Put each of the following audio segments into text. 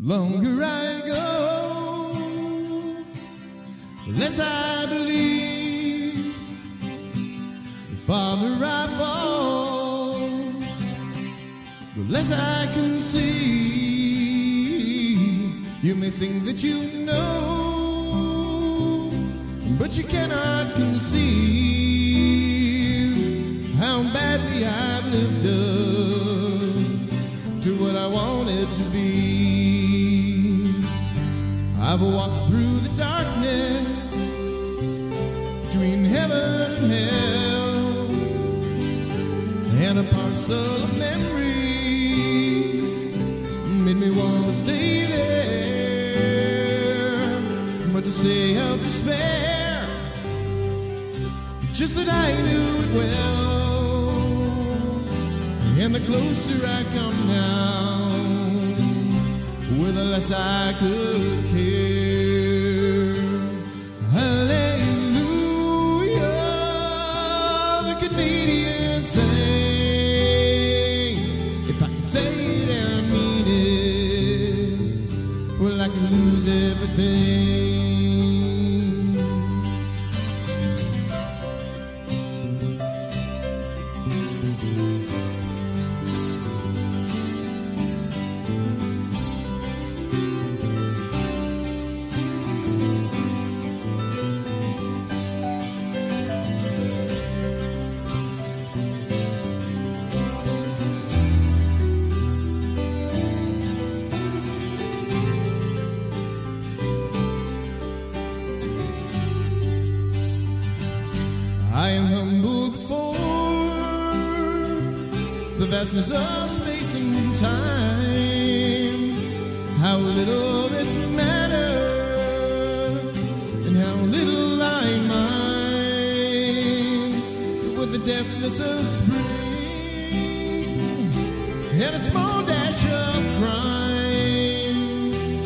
longer I go, the less I believe, the farther I fall, the less I can see. You may think that you know, but you cannot conceive how badly I've lived up I've walked through the darkness between heaven and hell, and a parcel of memories made me want to stay there. But to say of despair, just that I knew it well. And the closer I come now, the less I could care. Hallelujah, the Canadian sing. If I could say it and mean it, well, I could lose everything. I am humble before the vastness of space and time. How little this matters, and how little I mind. With the deftness of spring and a small dash of crime,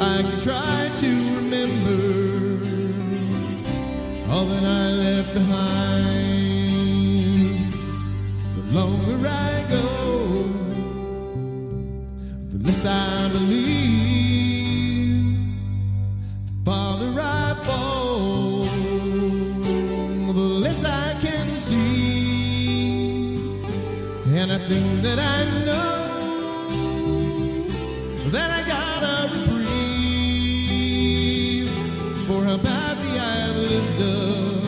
I can try to remember all that I left behind. Less I believe, the farther I fall, the less I can see. And that I know that I got a reprieve for how badly I've lived up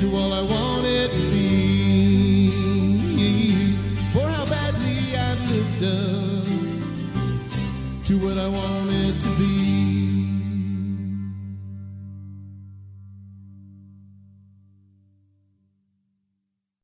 to all I wanted to be. For how badly I've lived up I be.